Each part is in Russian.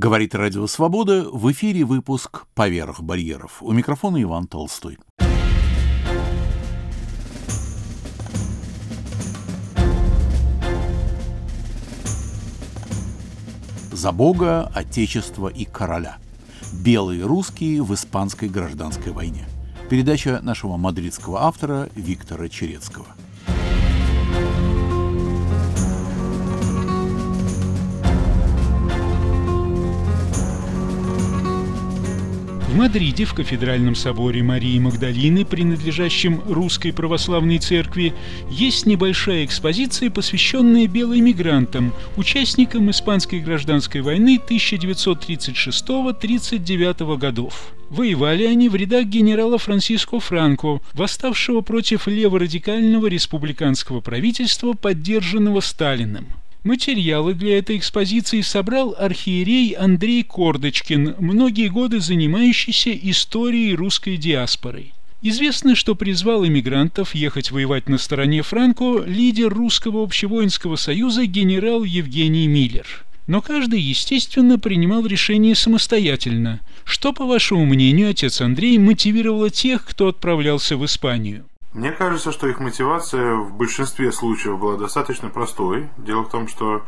Говорит Радио Свобода, в эфире выпуск «Поверх барьеров». У микрофона Иван Толстой. За Бога, Отечество и Короля. Белые русские в испанской гражданской войне. Передача нашего мадридского автора Виктора Черецкого. Мадриде в кафедральном соборе Марии Магдалины, принадлежащем Русской Православной Церкви, есть небольшая экспозиция, посвященная белым мигрантам, участникам Испанской гражданской войны 1936-39 годов. Воевали они в рядах генерала Франсиско Франко, восставшего против леворадикального республиканского правительства, поддержанного Сталиным. Материалы для этой экспозиции собрал архиерей Андрей Кордочкин, многие годы занимающийся историей русской диаспоры. Известно, что призвал эмигрантов ехать воевать на стороне Франко лидер русского общевоинского союза генерал Евгений Миллер. Но каждый, естественно, принимал решение самостоятельно. Что, по вашему мнению, отец Андрей, мотивировало тех, кто отправлялся в Испанию? Мне кажется, что их мотивация в большинстве случаев была достаточно простой. Дело в том, что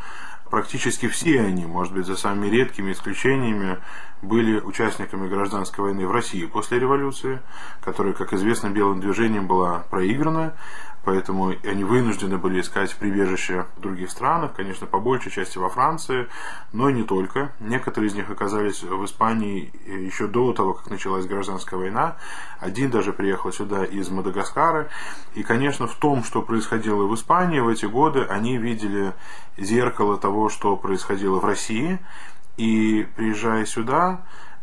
практически все они, может быть, за самыми редкими исключениями, были участниками гражданской войны в России после революции, которая, как известно, белым движением была проиграна поэтому они вынуждены были искать прибежище в других странах, конечно, по большей части во Франции, но и не только. Некоторые из них оказались в Испании еще до того, как началась гражданская война. Один даже приехал сюда из Мадагаскара. И, конечно, в том, что происходило в Испании в эти годы, они видели зеркало того, что происходило в России. И приезжая сюда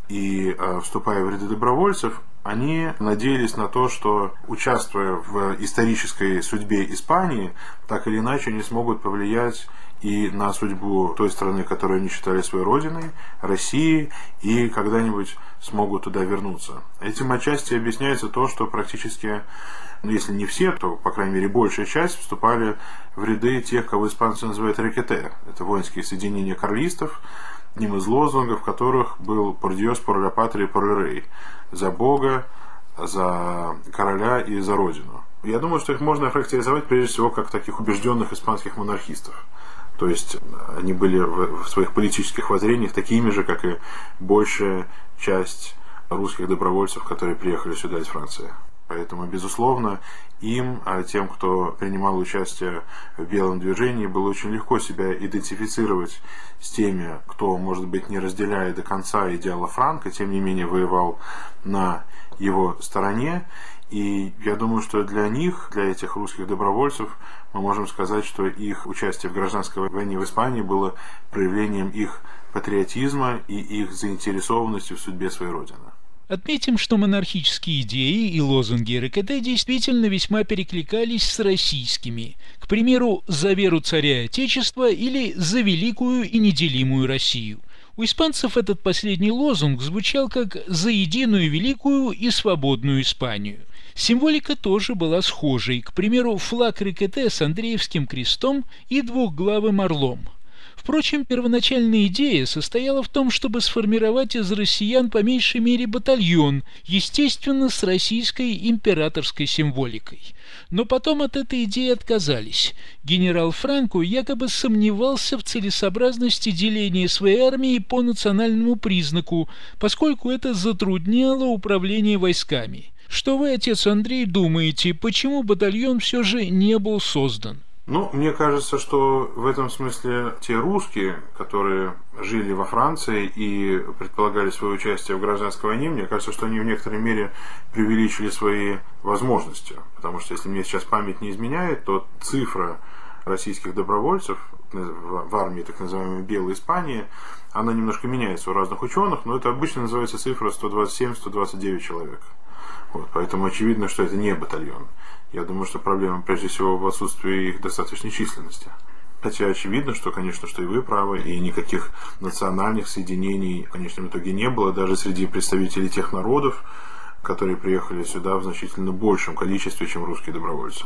и э, вступая в ряды добровольцев, они надеялись на то, что, участвуя в исторической судьбе Испании, так или иначе они смогут повлиять и на судьбу той страны, которую они считали своей родиной, России, и когда-нибудь смогут туда вернуться. Этим отчасти объясняется то, что практически, ну, если не все, то, по крайней мере, большая часть вступали в ряды тех, кого испанцы называют рекете. Это воинские соединения карлистов, одним из лозунгов которых был «Por Dios, por la patria, por el rey» за Бога, за короля и за родину. Я думаю, что их можно характеризовать прежде всего как таких убежденных испанских монархистов. То есть они были в своих политических воззрениях такими же, как и большая часть русских добровольцев, которые приехали сюда из Франции. Поэтому, безусловно, им, а тем, кто принимал участие в белом движении, было очень легко себя идентифицировать с теми, кто, может быть, не разделяя до конца идеала Франка, тем не менее воевал на его стороне. И я думаю, что для них, для этих русских добровольцев, мы можем сказать, что их участие в гражданской войне в Испании было проявлением их патриотизма и их заинтересованности в судьбе своей родины. Отметим, что монархические идеи и лозунги РКД действительно весьма перекликались с российскими. К примеру, «За веру царя и Отечества» или «За великую и неделимую Россию». У испанцев этот последний лозунг звучал как «За единую великую и свободную Испанию». Символика тоже была схожей, к примеру, флаг РКТ с Андреевским крестом и двухглавым орлом – Впрочем, первоначальная идея состояла в том, чтобы сформировать из россиян по меньшей мере батальон, естественно, с российской императорской символикой. Но потом от этой идеи отказались. Генерал Франко якобы сомневался в целесообразности деления своей армии по национальному признаку, поскольку это затрудняло управление войсками. Что вы, отец Андрей, думаете, почему батальон все же не был создан? Ну, мне кажется, что в этом смысле те русские, которые жили во Франции и предполагали свое участие в гражданской войне, мне кажется, что они в некоторой мере преувеличили свои возможности. Потому что, если мне сейчас память не изменяет, то цифра российских добровольцев в армии так называемой Белой Испании, она немножко меняется у разных ученых, но это обычно называется цифра 127-129 человек. Вот, поэтому очевидно, что это не батальон. Я думаю, что проблема прежде всего в отсутствии их достаточной численности. Хотя очевидно, что, конечно, что и вы правы, и никаких национальных соединений в конечном итоге не было, даже среди представителей тех народов, которые приехали сюда в значительно большем количестве, чем русские добровольцы.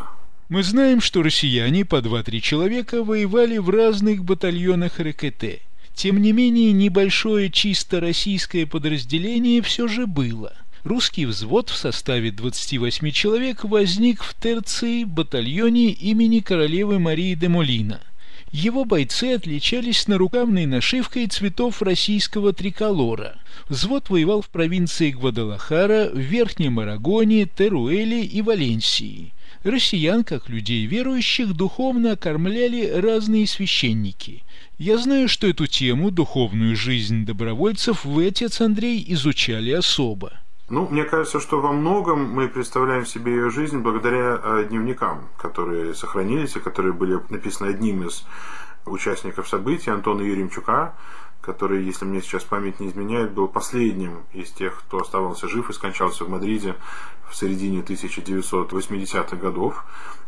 Мы знаем, что россияне по 2-3 человека воевали в разных батальонах РКТ. Тем не менее, небольшое чисто российское подразделение все же было. Русский взвод в составе 28 человек возник в Терции батальоне имени королевы Марии де Молина. Его бойцы отличались нарукавной нашивкой цветов российского триколора. Взвод воевал в провинции Гвадалахара, в Верхнем Арагоне, Теруэле и Валенсии. Россиян, как людей верующих, духовно окормляли разные священники. Я знаю, что эту тему, духовную жизнь добровольцев, вы, отец Андрей, изучали особо. Ну, мне кажется, что во многом мы представляем себе ее жизнь благодаря э, дневникам, которые сохранились и которые были написаны одним из участников событий, Антона Юрьевичука, который, если мне сейчас память не изменяет, был последним из тех, кто оставался жив и скончался в Мадриде в середине 1980-х годов.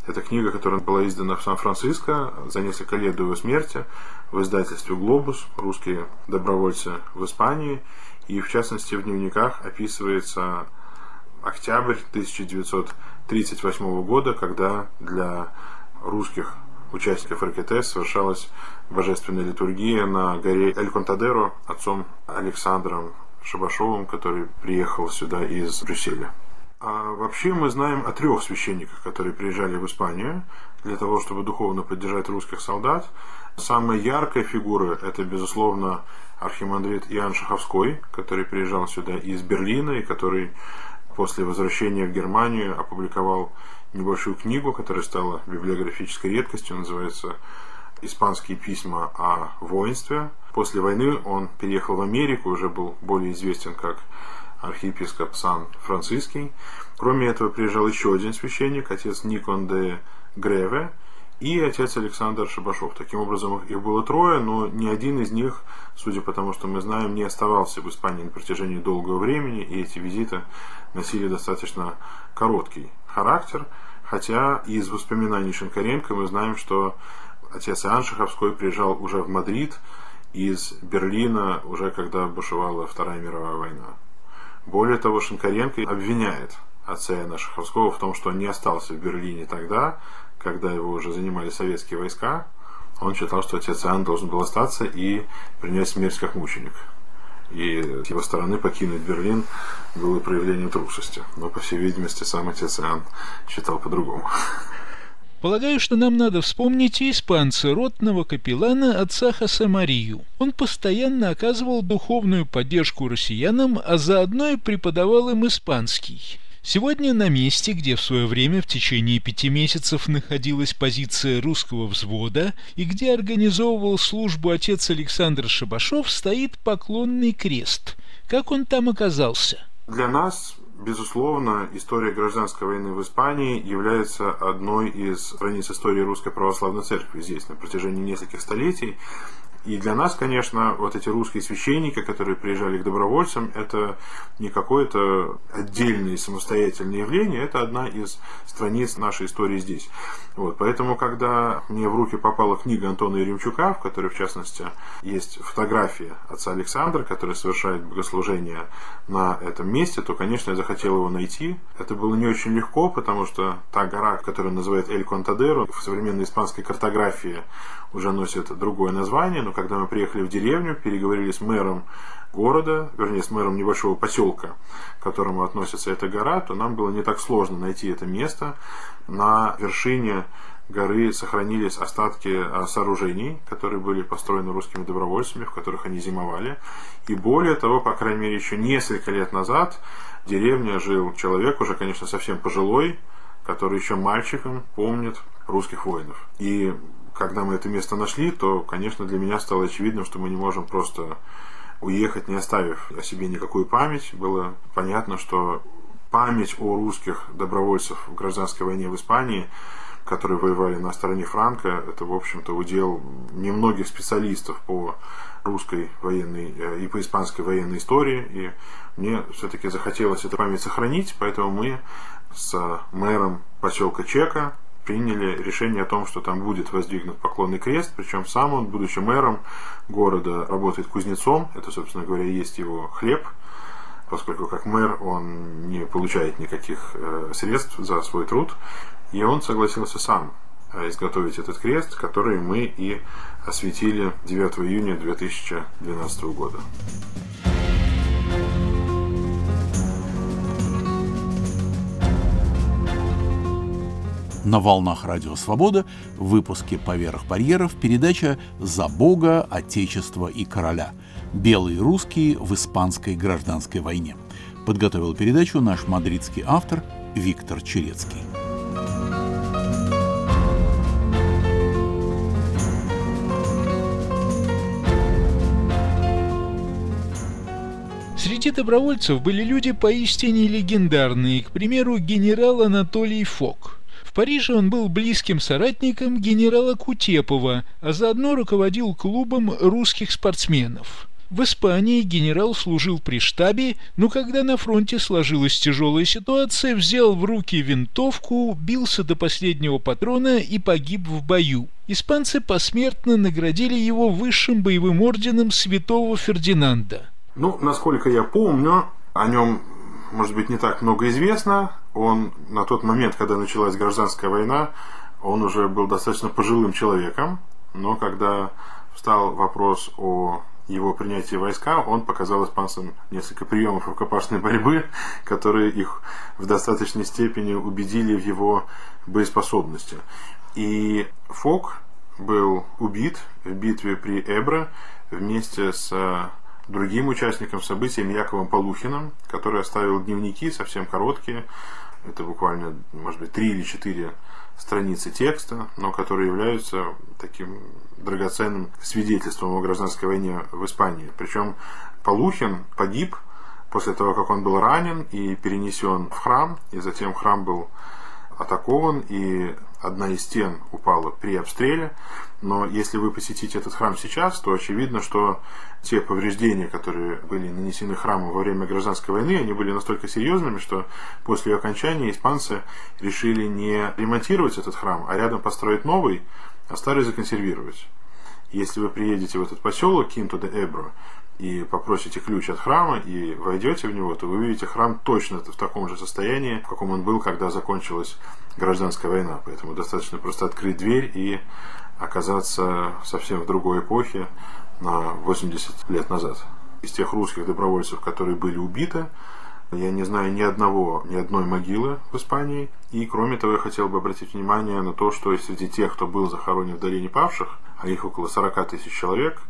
Это книга, которая была издана в Сан-Франциско за несколько лет до его смерти в издательстве «Глобус», русские добровольцы в Испании. И, в частности, в дневниках описывается октябрь 1938 года, когда для русских участников РКТ совершалась божественная литургия на горе Эль Контадеро отцом Александром Шабашовым, который приехал сюда из Брюсселя. А вообще мы знаем о трех священниках, которые приезжали в Испанию для того, чтобы духовно поддержать русских солдат. Самая яркая фигура – это, безусловно, архимандрит Иоанн Шаховской, который приезжал сюда из Берлина и который после возвращения в Германию опубликовал небольшую книгу, которая стала библиографической редкостью, называется «Испанские письма о воинстве». После войны он переехал в Америку, уже был более известен как архиепископ Сан-Франциский. Кроме этого приезжал еще один священник, отец Никон де Греве, и отец Александр Шабашов. Таким образом, их было трое, но ни один из них, судя по тому, что мы знаем, не оставался в Испании на протяжении долгого времени, и эти визиты носили достаточно короткий характер, хотя из воспоминаний Шинкаренко мы знаем, что отец Иоанн Шаховской приезжал уже в Мадрид из Берлина, уже когда бушевала Вторая мировая война. Более того, Шинкаренко обвиняет отца Иоанна Шаховского в том, что он не остался в Берлине тогда, когда его уже занимали советские войска. Он считал, что отец Иоанн должен был остаться и принять смерть как мученик и с его стороны покинуть Берлин было проявлением трусости. Но, по всей видимости, сам отец Иоанн считал по-другому. Полагаю, что нам надо вспомнить и испанца, ротного капеллана отца Хосе Марию. Он постоянно оказывал духовную поддержку россиянам, а заодно и преподавал им испанский. Сегодня на месте, где в свое время в течение пяти месяцев находилась позиция русского взвода и где организовывал службу отец Александр Шабашов, стоит поклонный крест. Как он там оказался? Для нас Безусловно, история гражданской войны в Испании является одной из страниц истории Русской Православной Церкви здесь на протяжении нескольких столетий. И для нас, конечно, вот эти русские священники, которые приезжали к добровольцам, это не какое-то отдельное самостоятельное явление, это одна из страниц нашей истории здесь. Вот, поэтому, когда мне в руки попала книга Антона Еремчука, в которой, в частности, есть фотография отца Александра, который совершает богослужение на этом месте, то, конечно, я захотел его найти. Это было не очень легко, потому что та гора, которую называют Эль Контадеро, в современной испанской картографии уже носит другое название, но когда мы приехали в деревню, переговорили с мэром города, вернее, с мэром небольшого поселка, к которому относится эта гора, то нам было не так сложно найти это место. На вершине горы сохранились остатки а, сооружений, которые были построены русскими добровольцами, в которых они зимовали. И более того, по крайней мере, еще несколько лет назад в деревне жил человек, уже, конечно, совсем пожилой, который еще мальчиком помнит русских воинов. И когда мы это место нашли, то, конечно, для меня стало очевидным, что мы не можем просто уехать, не оставив о себе никакую память. Было понятно, что память о русских добровольцев в гражданской войне в Испании, которые воевали на стороне Франка, это, в общем-то, удел немногих специалистов по русской военной э, и по испанской военной истории. И мне все-таки захотелось эту память сохранить, поэтому мы с мэром поселка Чека приняли решение о том, что там будет воздвигнут поклонный крест, причем сам он, будучи мэром города, работает кузнецом, это, собственно говоря, есть его хлеб, поскольку как мэр он не получает никаких э, средств за свой труд, и он согласился сам э, изготовить этот крест, который мы и осветили 9 июня 2012 года. На волнах Радио Свобода в выпуске «Поверх барьеров» передача «За Бога, Отечество и Короля. Белые русские в испанской гражданской войне». Подготовил передачу наш мадридский автор Виктор Черецкий. Среди добровольцев были люди поистине легендарные, к примеру, генерал Анатолий Фок – в Париже он был близким соратником генерала Кутепова, а заодно руководил клубом русских спортсменов. В Испании генерал служил при штабе, но когда на фронте сложилась тяжелая ситуация, взял в руки винтовку, бился до последнего патрона и погиб в бою. Испанцы посмертно наградили его высшим боевым орденом святого Фердинанда. Ну, насколько я помню, о нем может быть, не так много известно. Он на тот момент, когда началась гражданская война, он уже был достаточно пожилым человеком, но когда встал вопрос о его принятии войска, он показал испанцам несколько приемов рукопашной борьбы, которые их в достаточной степени убедили в его боеспособности. И Фок был убит в битве при Эбро вместе с другим участником событий Яковом Полухиным, который оставил дневники совсем короткие, это буквально, может быть, три или четыре страницы текста, но которые являются таким драгоценным свидетельством о гражданской войне в Испании. Причем Полухин погиб после того, как он был ранен и перенесен в храм, и затем храм был атакован, и одна из стен упала при обстреле. Но если вы посетите этот храм сейчас, то очевидно, что те повреждения, которые были нанесены храму во время гражданской войны, они были настолько серьезными, что после ее окончания испанцы решили не ремонтировать этот храм, а рядом построить новый, а старый законсервировать. Если вы приедете в этот поселок Кинто де Эбро и попросите ключ от храма и войдете в него, то вы увидите храм точно в таком же состоянии, в каком он был, когда закончилась гражданская война. Поэтому достаточно просто открыть дверь и оказаться совсем в другой эпохе на 80 лет назад. Из тех русских добровольцев, которые были убиты, я не знаю ни одного, ни одной могилы в Испании. И кроме того, я хотел бы обратить внимание на то, что среди тех, кто был захоронен в долине павших, а их около 40 тысяч человек,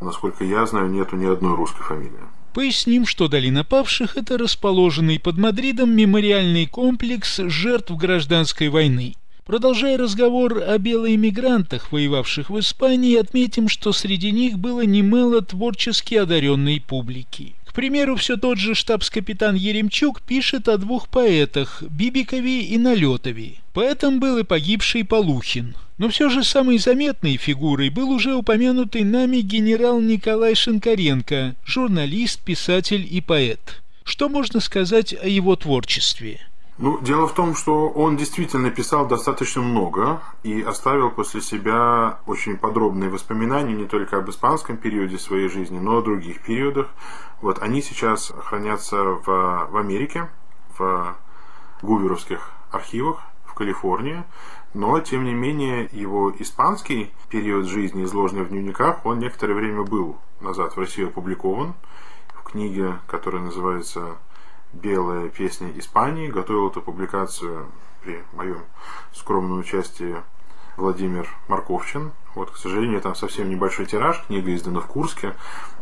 насколько я знаю, нету ни одной русской фамилии. Поясним, что Долина Павших – это расположенный под Мадридом мемориальный комплекс жертв гражданской войны. Продолжая разговор о белоэмигрантах, воевавших в Испании, отметим, что среди них было немало творчески одаренной публики. Примеру, все тот же штабс-капитан Еремчук пишет о двух поэтах – Бибикове и Налетове. Поэтом был и погибший Полухин. Но все же самой заметной фигурой был уже упомянутый нами генерал Николай Шинкаренко, журналист, писатель и поэт. Что можно сказать о его творчестве? Ну, дело в том, что он действительно писал достаточно много и оставил после себя очень подробные воспоминания не только об испанском периоде своей жизни, но и о других периодах. Вот они сейчас хранятся в, в Америке, в гуверовских архивах в Калифорнии, но, тем не менее, его испанский период жизни, изложенный в дневниках, он некоторое время был назад в России опубликован в книге, которая называется «Белая песня Испании». Готовил эту публикацию при моем скромном участии Владимир Марковчин. Вот, к сожалению, там совсем небольшой тираж, книга издана в Курске,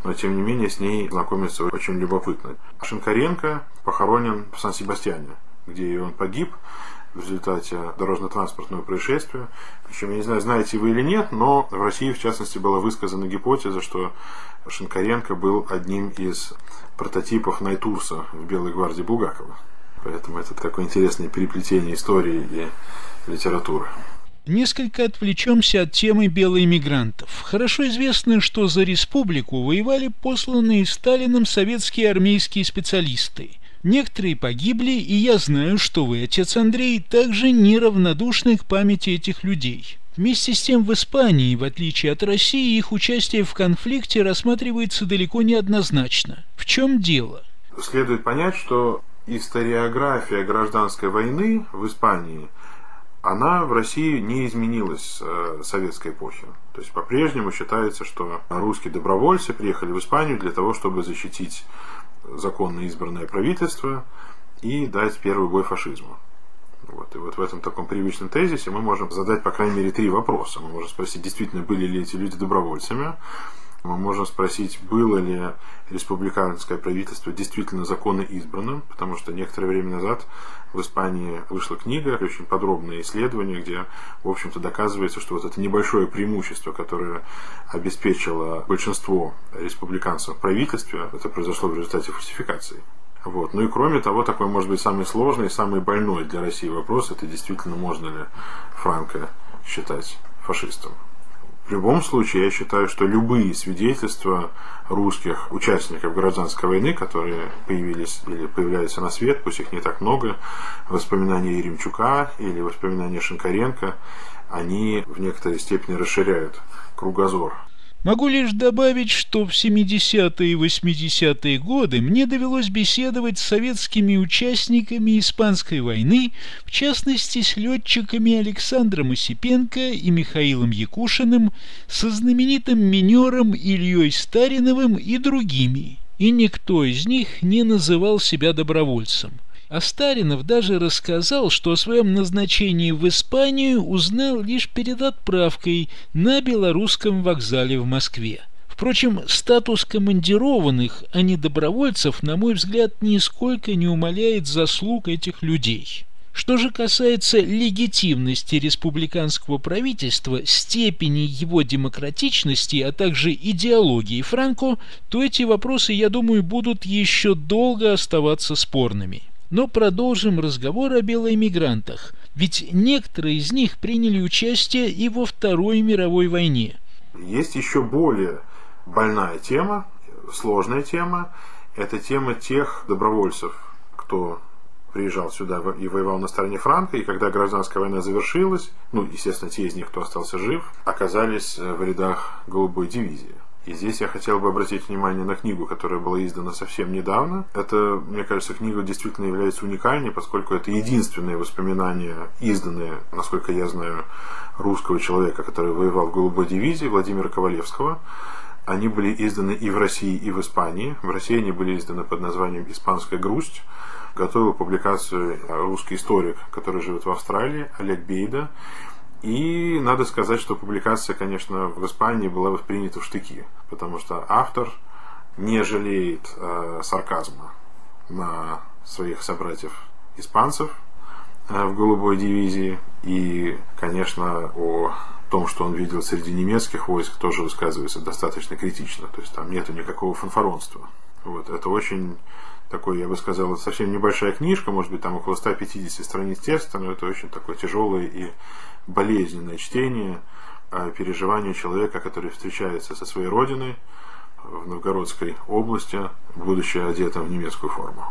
но тем не менее с ней знакомиться очень любопытно. Шинкаренко похоронен в Сан-Себастьяне, где он погиб в результате дорожно-транспортного происшествия. Причем, я не знаю, знаете вы или нет, но в России, в частности, была высказана гипотеза, что Шинкаренко был одним из прототипов Найтурса в Белой гвардии Бугакова. Поэтому это такое интересное переплетение истории и литературы. Несколько отвлечемся от темы белоэмигрантов. Хорошо известно, что за республику воевали посланные Сталином советские армейские специалисты. Некоторые погибли, и я знаю, что вы, отец Андрей, также неравнодушны к памяти этих людей. Вместе с тем в Испании, в отличие от России, их участие в конфликте рассматривается далеко не однозначно. В чем дело? Следует понять, что историография гражданской войны в Испании, она в России не изменилась с э, советской эпохи. То есть по-прежнему считается, что русские добровольцы приехали в Испанию для того, чтобы защитить законно избранное правительство и дать первый бой фашизму. Вот. И вот в этом таком привычном тезисе мы можем задать, по крайней мере, три вопроса. Мы можем спросить, действительно были ли эти люди добровольцами, мы можем спросить, было ли республиканское правительство действительно законно избранным, потому что некоторое время назад в Испании вышла книга, очень подробное исследование, где, в общем-то, доказывается, что вот это небольшое преимущество, которое обеспечило большинство республиканцев в правительстве, это произошло в результате фальсификации. Вот. Ну и кроме того, такой может быть самый сложный, самый больной для России вопрос, это действительно можно ли Франко считать фашистом. В любом случае, я считаю, что любые свидетельства русских участников гражданской войны, которые появились или появляются на свет, пусть их не так много, воспоминания Еремчука или воспоминания Шинкаренко, они в некоторой степени расширяют кругозор Могу лишь добавить, что в 70-е и 80-е годы мне довелось беседовать с советскими участниками Испанской войны, в частности с летчиками Александром Осипенко и Михаилом Якушиным, со знаменитым минером Ильей Стариновым и другими. И никто из них не называл себя добровольцем. А Старинов даже рассказал, что о своем назначении в Испанию узнал лишь перед отправкой на белорусском вокзале в Москве. Впрочем, статус командированных, а не добровольцев, на мой взгляд, нисколько не умаляет заслуг этих людей. Что же касается легитимности республиканского правительства, степени его демократичности, а также идеологии Франко, то эти вопросы, я думаю, будут еще долго оставаться спорными. Но продолжим разговор о белоэмигрантах, ведь некоторые из них приняли участие и во Второй мировой войне. Есть еще более больная тема, сложная тема. Это тема тех добровольцев, кто приезжал сюда и воевал на стороне Франка, и когда гражданская война завершилась, ну, естественно, те из них, кто остался жив, оказались в рядах голубой дивизии. И здесь я хотел бы обратить внимание на книгу, которая была издана совсем недавно. Это, мне кажется, книга действительно является уникальной, поскольку это единственные воспоминания, изданные, насколько я знаю, русского человека, который воевал в голубой дивизии, Владимира Ковалевского. Они были изданы и в России, и в Испании. В России они были изданы под названием «Испанская грусть». Готовил публикацию русский историк, который живет в Австралии, Олег Бейда. И надо сказать, что публикация, конечно, в Испании была воспринята в штыки, потому что автор не жалеет э, сарказма на своих собратьев испанцев э, в голубой дивизии. И, конечно, о том, что он видел среди немецких войск, тоже высказывается достаточно критично. То есть там нету никакого фанфаронства. Вот, это очень такой, я бы сказал, совсем небольшая книжка, может быть, там около 150 страниц текста, но это очень такое тяжелое и болезненное чтение о переживании человека, который встречается со своей родиной в Новгородской области, будучи одетым в немецкую форму.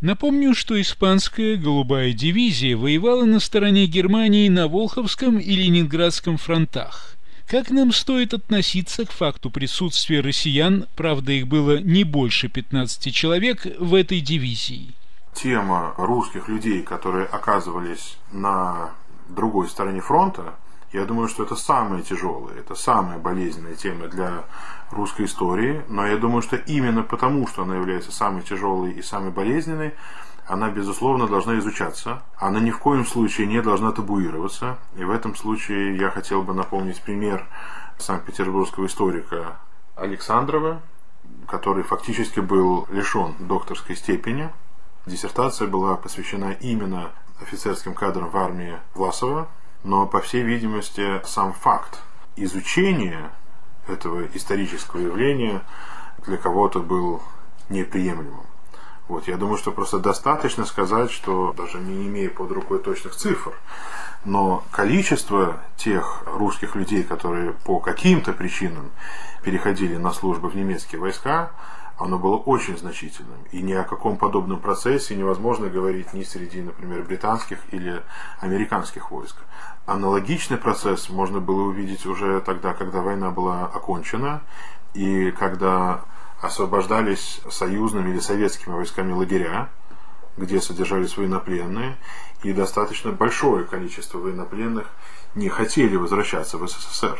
Напомню, что испанская «Голубая дивизия» воевала на стороне Германии на Волховском и Ленинградском фронтах. Как нам стоит относиться к факту присутствия россиян, правда их было не больше 15 человек, в этой дивизии? Тема русских людей, которые оказывались на другой стороне фронта, я думаю, что это самая тяжелая, это самая болезненная тема для русской истории, но я думаю, что именно потому, что она является самой тяжелой и самой болезненной, она, безусловно, должна изучаться. Она ни в коем случае не должна табуироваться. И в этом случае я хотел бы напомнить пример санкт-петербургского историка Александрова, который фактически был лишен докторской степени. Диссертация была посвящена именно офицерским кадром в армии Власова, но, по всей видимости, сам факт изучения этого исторического явления для кого-то был неприемлемым. Вот, я думаю, что просто достаточно сказать, что даже не имея под рукой точных цифр, но количество тех русских людей, которые по каким-то причинам переходили на службу в немецкие войска, оно было очень значительным. И ни о каком подобном процессе невозможно говорить ни среди, например, британских или американских войск. Аналогичный процесс можно было увидеть уже тогда, когда война была окончена, и когда освобождались союзными или советскими войсками лагеря, где содержались военнопленные, и достаточно большое количество военнопленных не хотели возвращаться в СССР.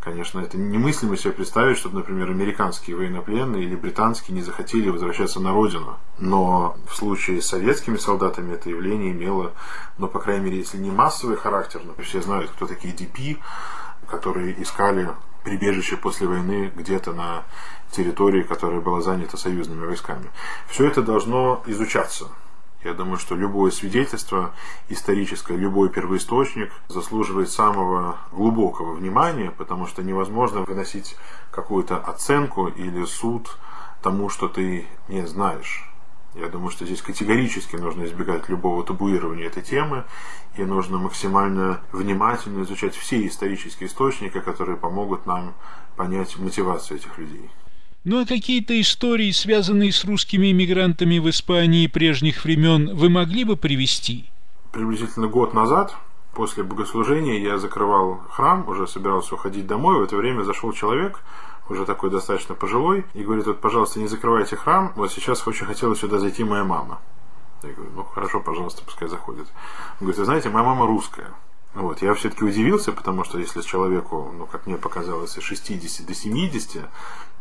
Конечно, это немыслимо себе представить, чтобы, например, американские военнопленные или британские не захотели возвращаться на родину. Но в случае с советскими солдатами это явление имело, ну, по крайней мере, если не массовый характер, но все знают, кто такие ДП, которые искали прибежище после войны где-то на территории, которая была занята союзными войсками. Все это должно изучаться. Я думаю, что любое свидетельство историческое, любой первоисточник заслуживает самого глубокого внимания, потому что невозможно выносить какую-то оценку или суд тому, что ты не знаешь. Я думаю, что здесь категорически нужно избегать любого табуирования этой темы, и нужно максимально внимательно изучать все исторические источники, которые помогут нам понять мотивацию этих людей. Ну а какие-то истории, связанные с русскими иммигрантами в Испании прежних времен, вы могли бы привести? Приблизительно год назад, после богослужения, я закрывал храм, уже собирался уходить домой. В это время зашел человек, уже такой достаточно пожилой, и говорит, вот, пожалуйста, не закрывайте храм, вот сейчас очень хотела сюда зайти моя мама. Я говорю, ну хорошо, пожалуйста, пускай заходит. Он говорит, вы знаете, моя мама русская. Вот, я все-таки удивился, потому что если человеку, ну, как мне показалось, от 60 до 70,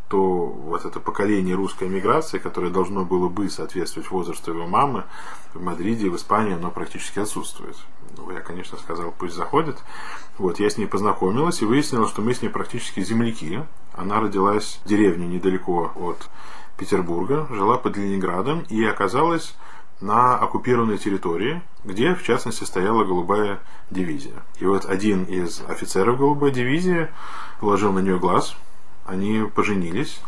то вот это поколение русской эмиграции, которое должно было бы соответствовать возрасту его мамы, в Мадриде в Испании оно практически отсутствует. Ну, я, конечно, сказал, пусть заходит. Вот, я с ней познакомилась и выяснила, что мы с ней практически земляки. Она родилась в деревне недалеко от Петербурга, жила под Ленинградом и оказалась на оккупированной территории, где, в частности, стояла голубая дивизия. И вот один из офицеров голубой дивизии положил на нее глаз – они поженились,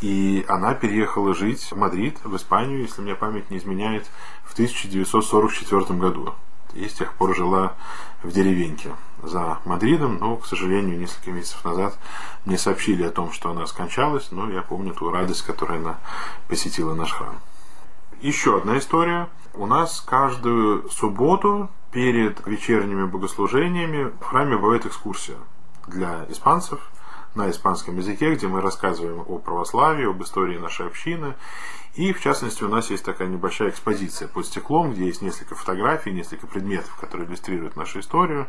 и она переехала жить в Мадрид, в Испанию, если мне память не изменяет, в 1944 году. И с тех пор жила в деревеньке за Мадридом, но, к сожалению, несколько месяцев назад мне сообщили о том, что она скончалась, но я помню ту радость, которой она посетила наш храм. Еще одна история. У нас каждую субботу перед вечерними богослужениями в храме бывает экскурсия для испанцев – на испанском языке, где мы рассказываем о православии, об истории нашей общины. И, в частности, у нас есть такая небольшая экспозиция под стеклом, где есть несколько фотографий, несколько предметов, которые иллюстрируют нашу историю.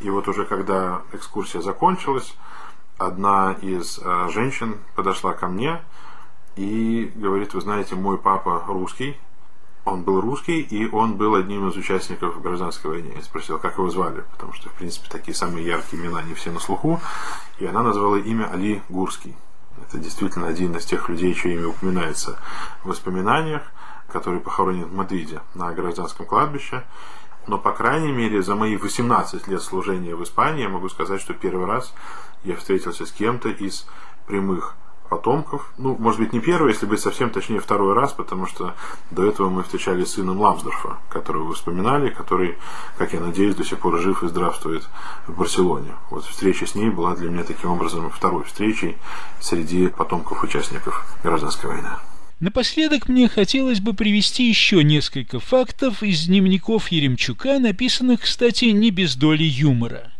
И вот уже когда экскурсия закончилась, одна из э, женщин подошла ко мне и говорит, вы знаете, мой папа русский, он был русский, и он был одним из участников гражданской войны. Я спросил, как его звали, потому что, в принципе, такие самые яркие имена не все на слуху. И она назвала имя Али Гурский. Это действительно один из тех людей, чье имя упоминается в воспоминаниях, который похоронен в Мадриде на гражданском кладбище. Но, по крайней мере, за мои 18 лет служения в Испании я могу сказать, что первый раз я встретился с кем-то из прямых потомков. Ну, может быть, не первый, если быть совсем точнее, второй раз, потому что до этого мы встречались с сыном Ламсдорфа, которого вы вспоминали, который, как я надеюсь, до сих пор жив и здравствует в Барселоне. Вот встреча с ней была для меня таким образом второй встречей среди потомков участников гражданской войны. Напоследок мне хотелось бы привести еще несколько фактов из дневников Еремчука, написанных, кстати, не без доли юмора.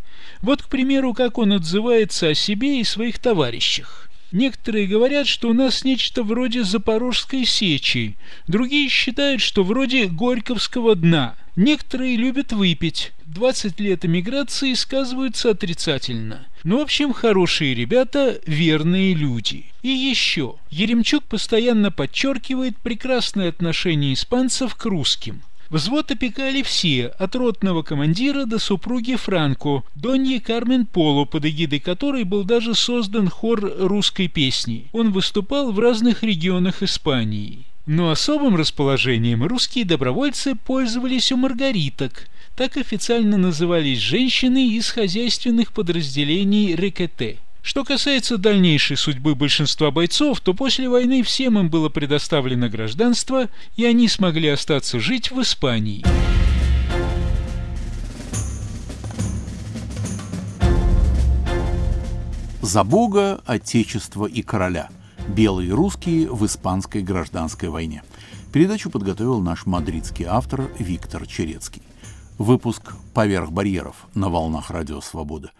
Вот, к примеру, как он отзывается о себе и своих товарищах. Некоторые говорят, что у нас нечто вроде Запорожской сечи, другие считают, что вроде Горьковского дна. Некоторые любят выпить. 20 лет эмиграции сказываются отрицательно. Ну, в общем, хорошие ребята, верные люди. И еще. Еремчук постоянно подчеркивает прекрасное отношение испанцев к русским – Взвод опекали все, от ротного командира до супруги Франко, Доньи Кармен Поло, под эгидой которой был даже создан хор русской песни. Он выступал в разных регионах Испании. Но особым расположением русские добровольцы пользовались у маргариток. Так официально назывались женщины из хозяйственных подразделений РКТ. Что касается дальнейшей судьбы большинства бойцов, то после войны всем им было предоставлено гражданство, и они смогли остаться жить в Испании. «За Бога, Отечество и Короля. Белые русские в испанской гражданской войне». Передачу подготовил наш мадридский автор Виктор Черецкий. Выпуск «Поверх барьеров» на волнах Радио Свобода